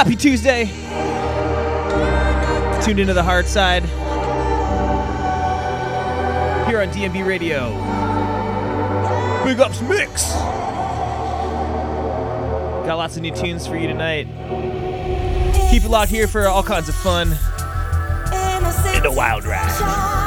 Happy Tuesday. Tuned into the hard side here on DNB Radio. Big Ups Mix. Got lots of new tunes for you tonight. Keep it locked here for all kinds of fun. and a wild ride.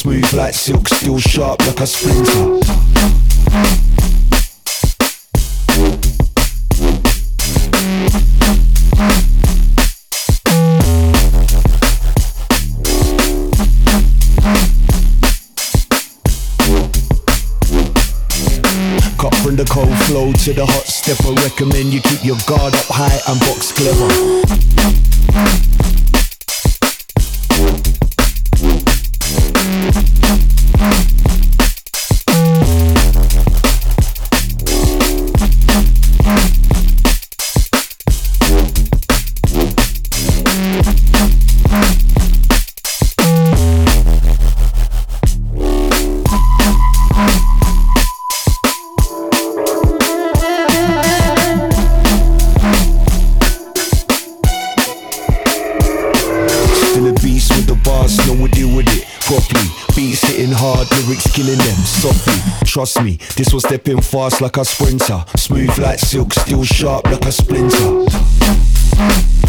Smooth like silk, still sharp like a sprinter. the cold flow to the hot stepper. Recommend you keep your guard up high and box clever. Fast like a sprinter. Smooth like silk, still sharp like a splinter.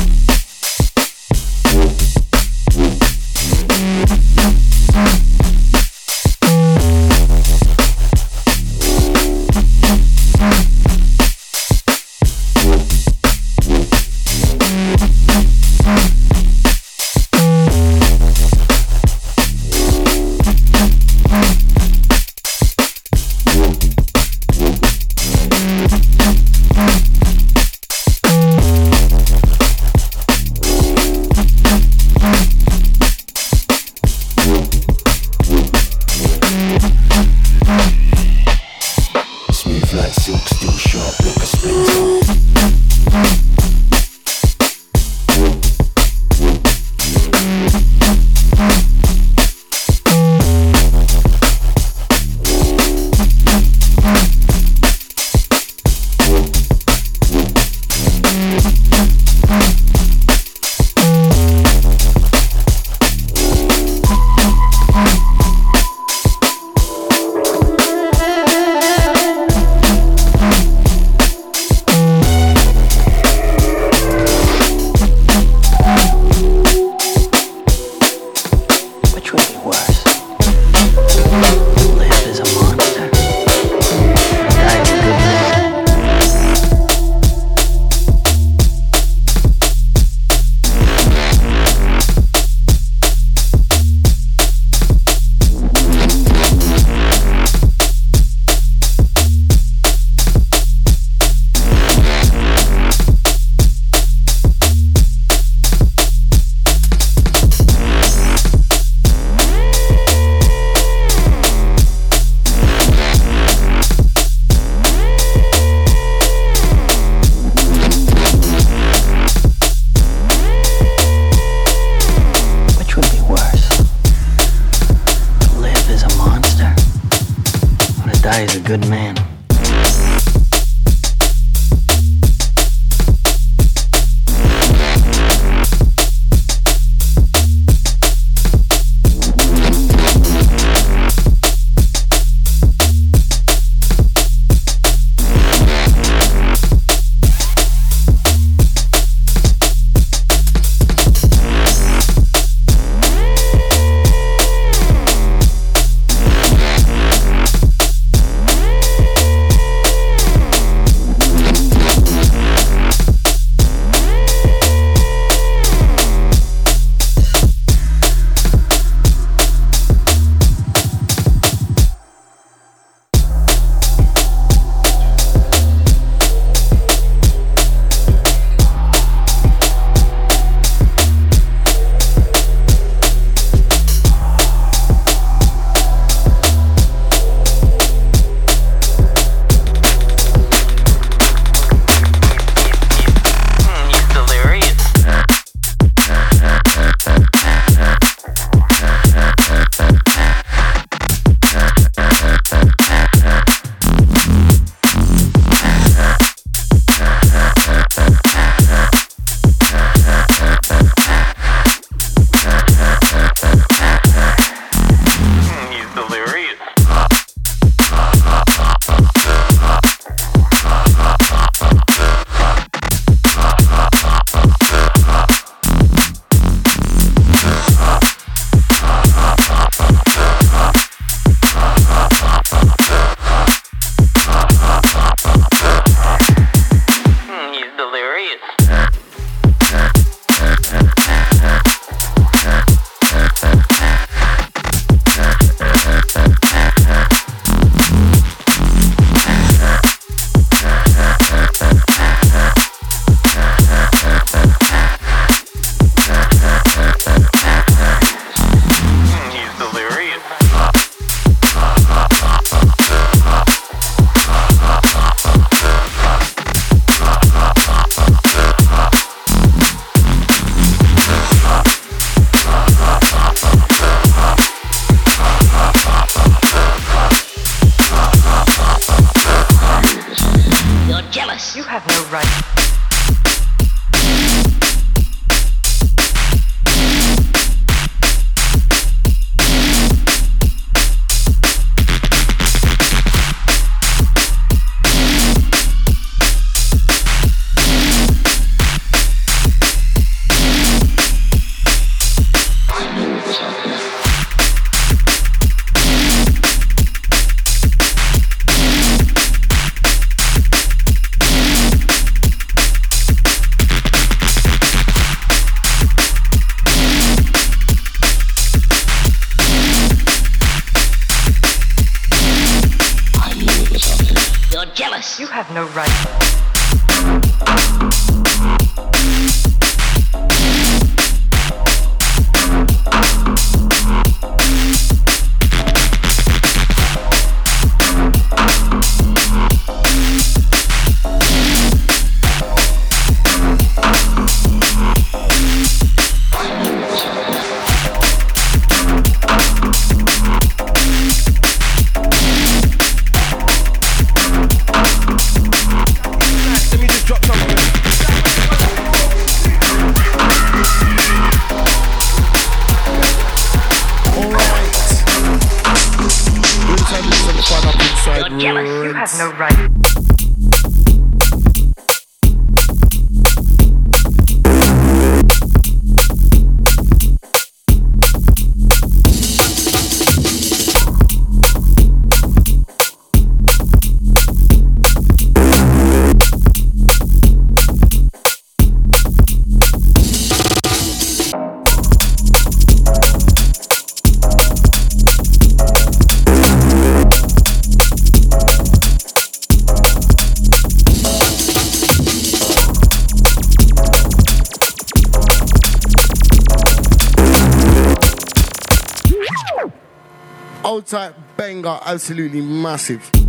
Banger, absolutely massive.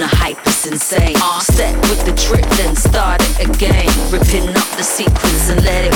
the hype is insane. All set with the drip, then start it again. Ripping up the sequence and let it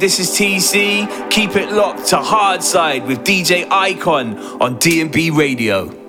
this is TC. Keep it locked to Hard Side with DJ Aikhan on DNB Radio.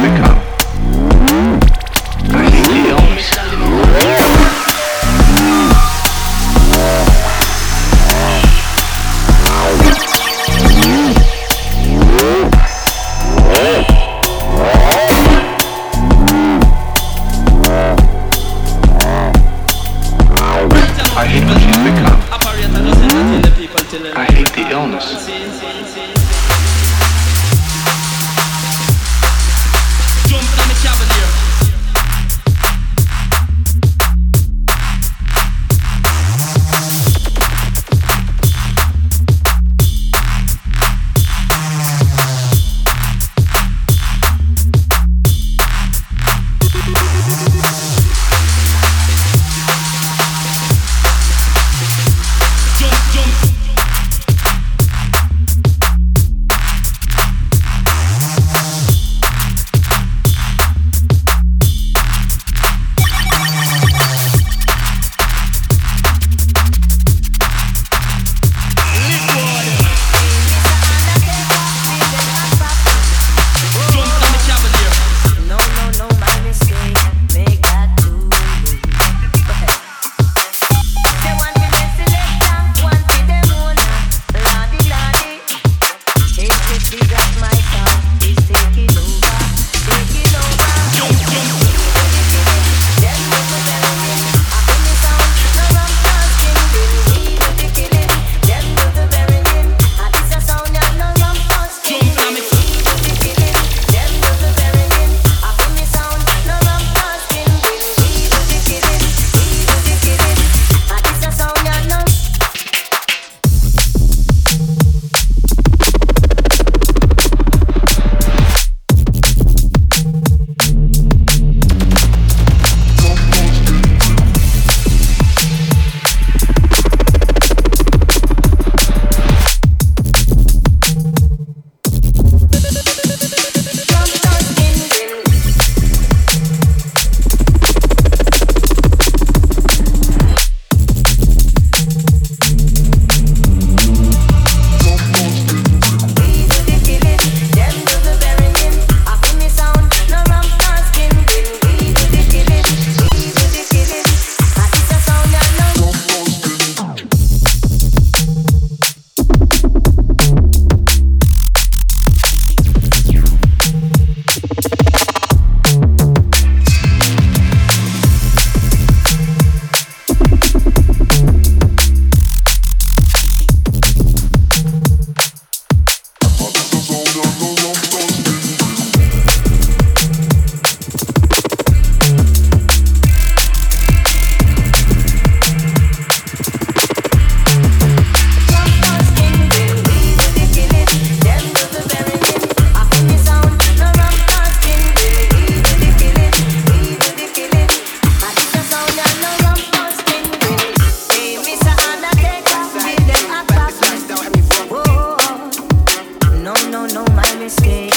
become. escape.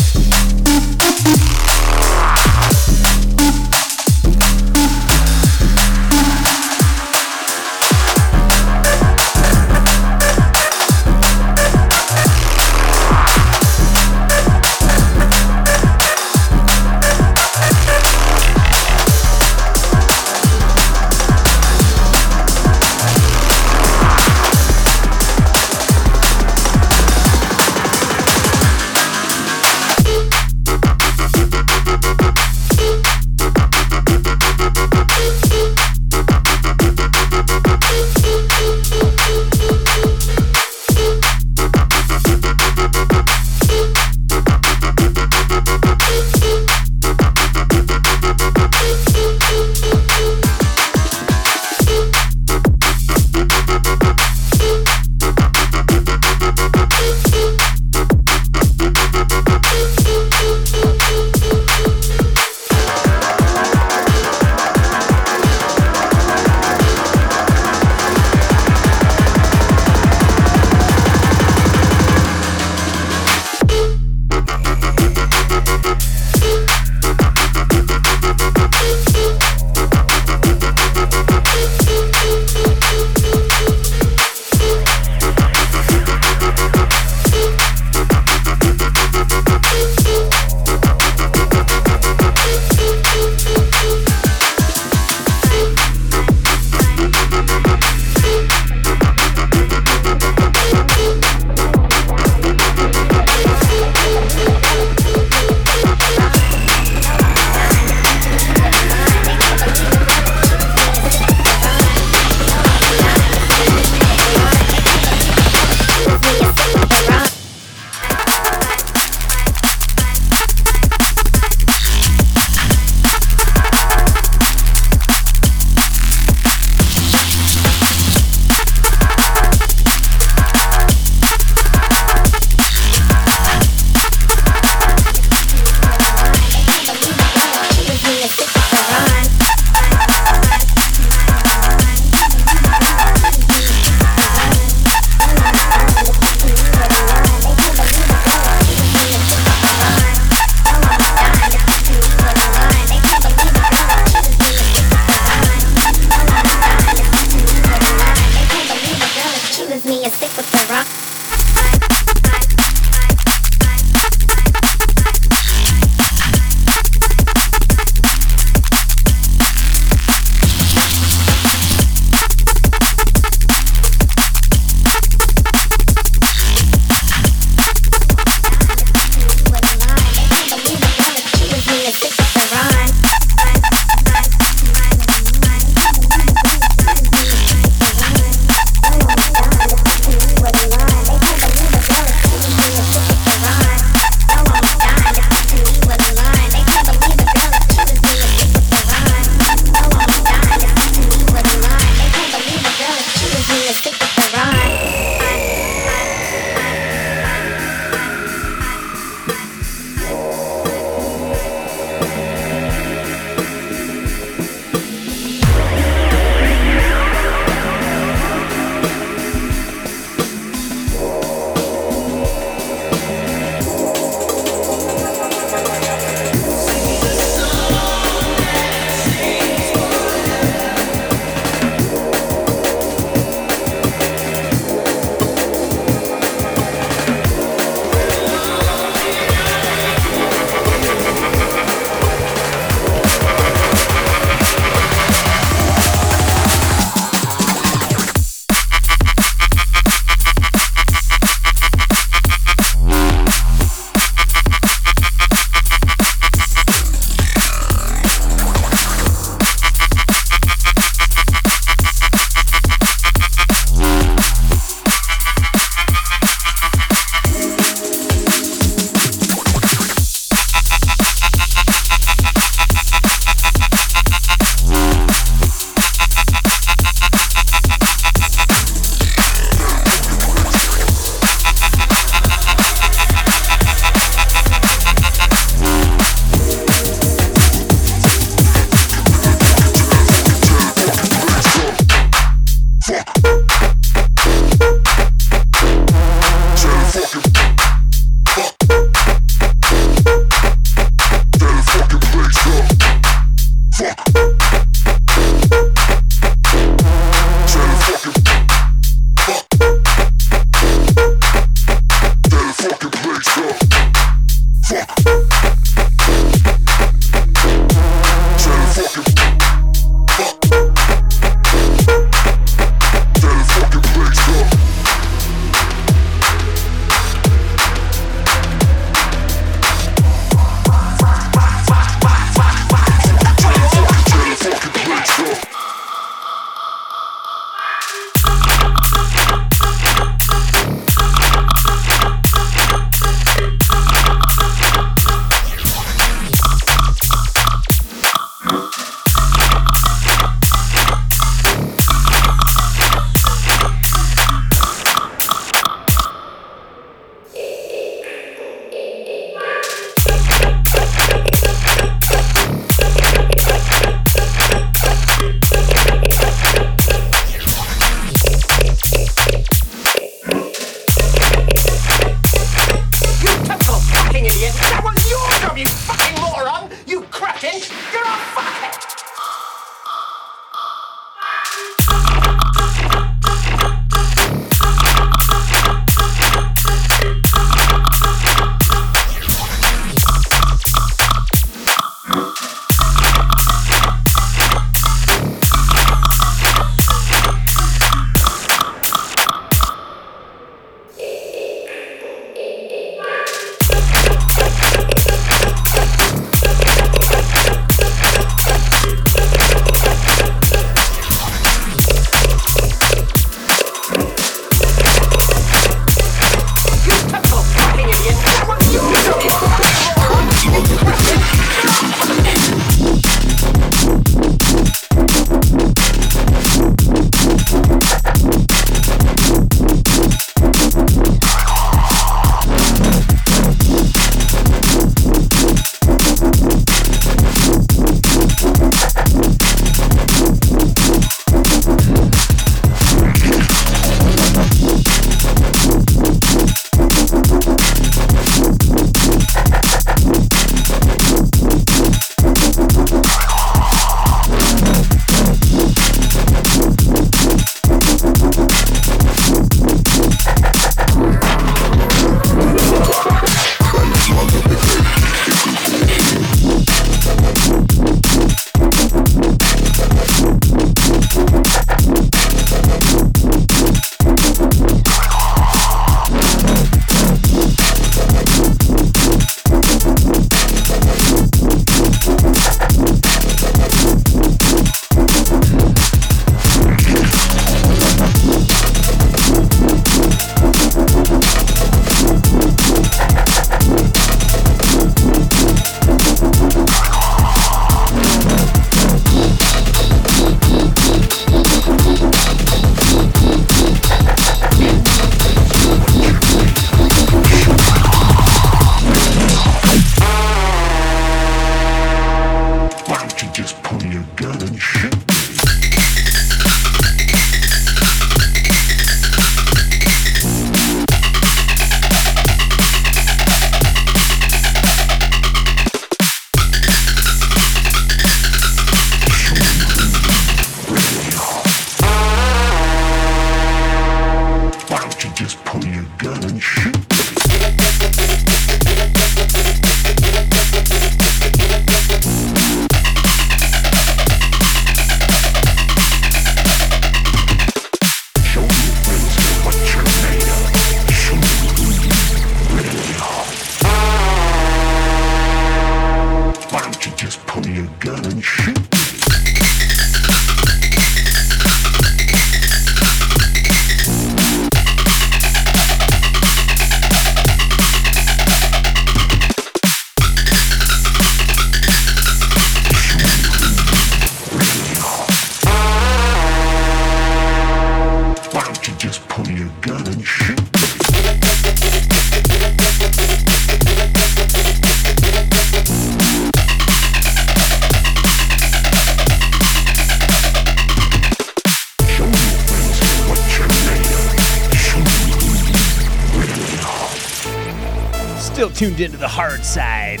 Into the hard side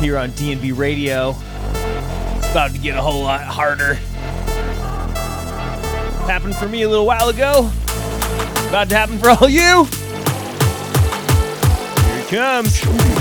here on DNB Radio. It's about to get a whole lot harder. Happened for me a little while ago. About to happen for all you. Here it comes.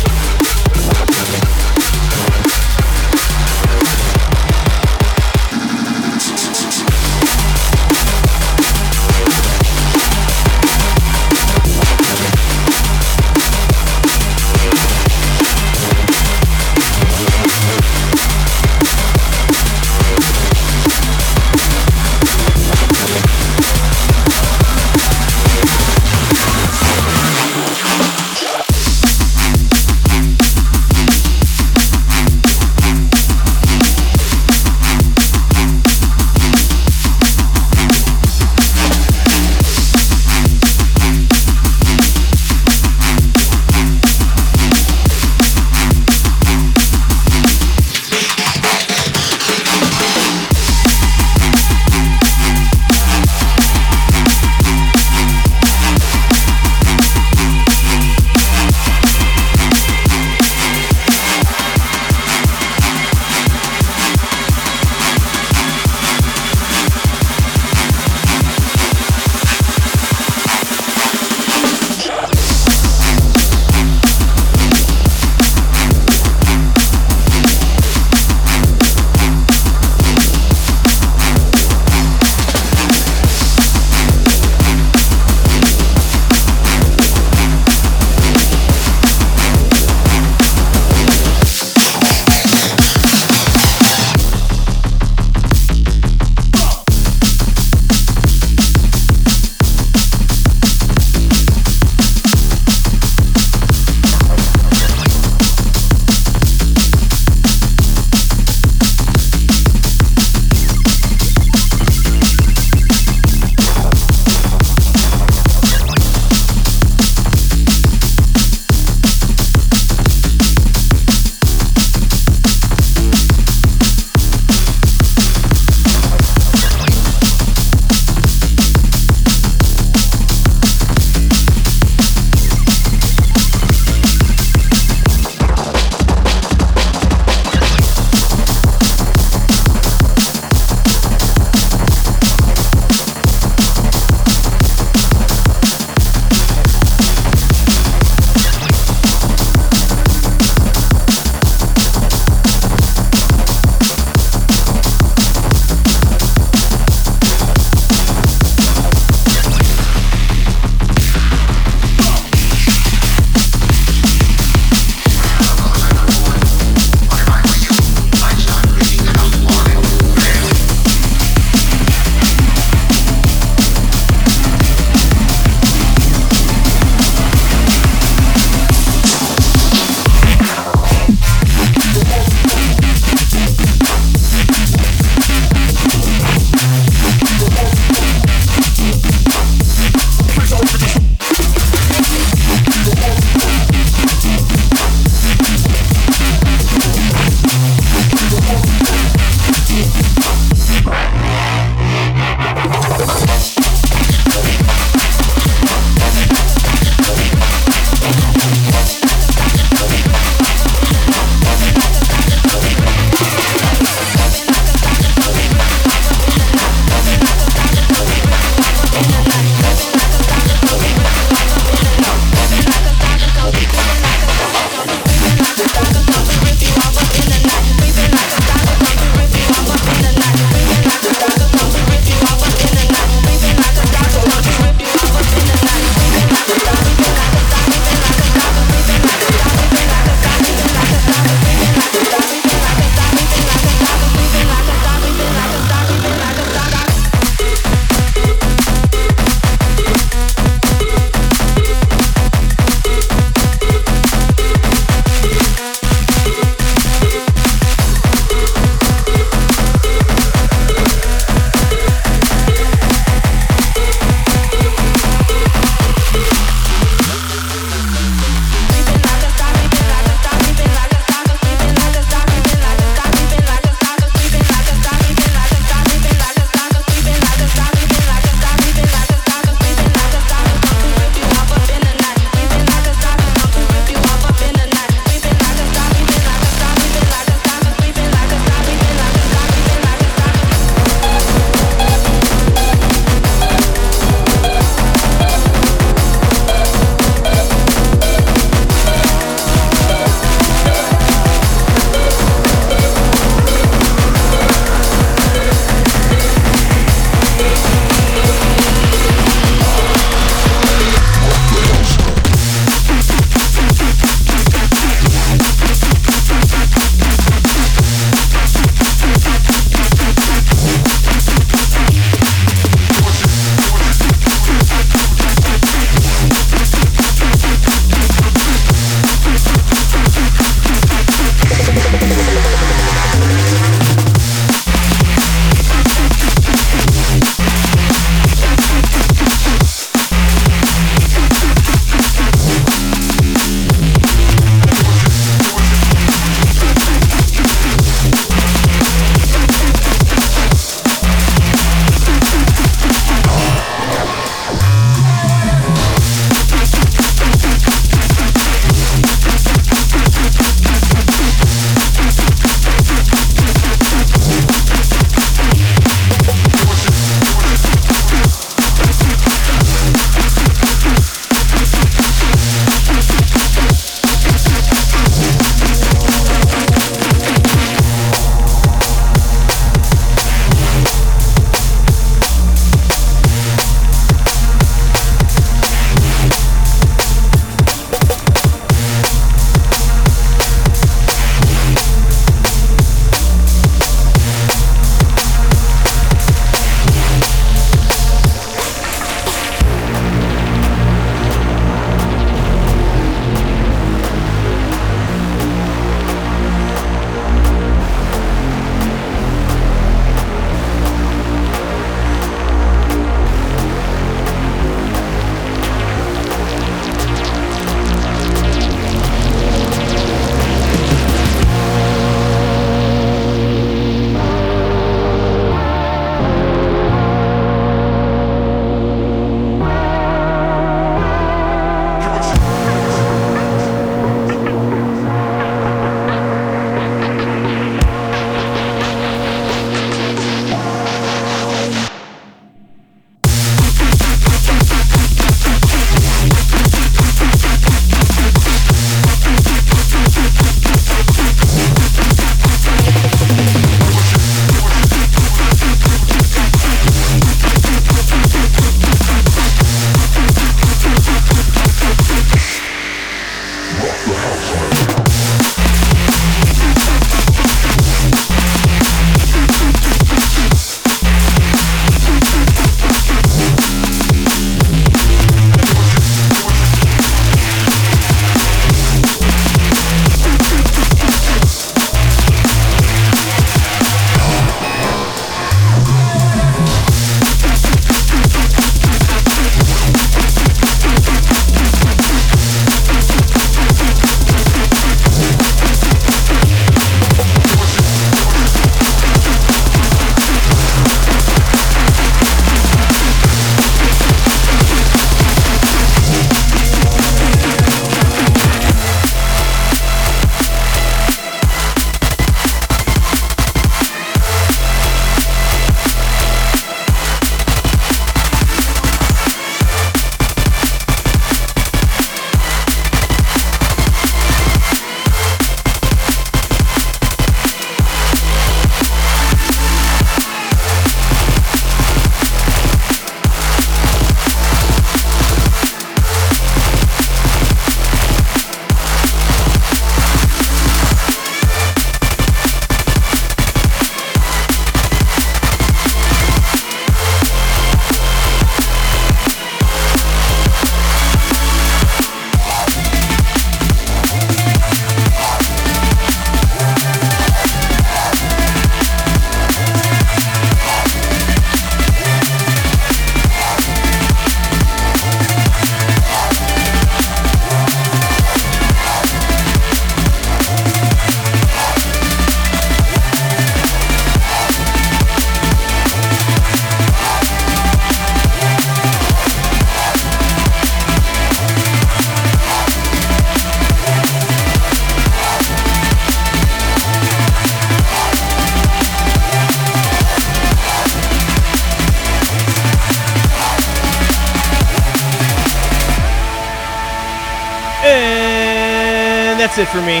For me.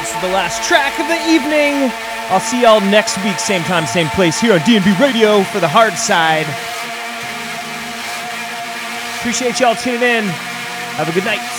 This is the last track of the evening. I'll see y'all next week, same time, same place, here on DNB Radio for the hard side. Appreciate y'all tuning in. Have a good night.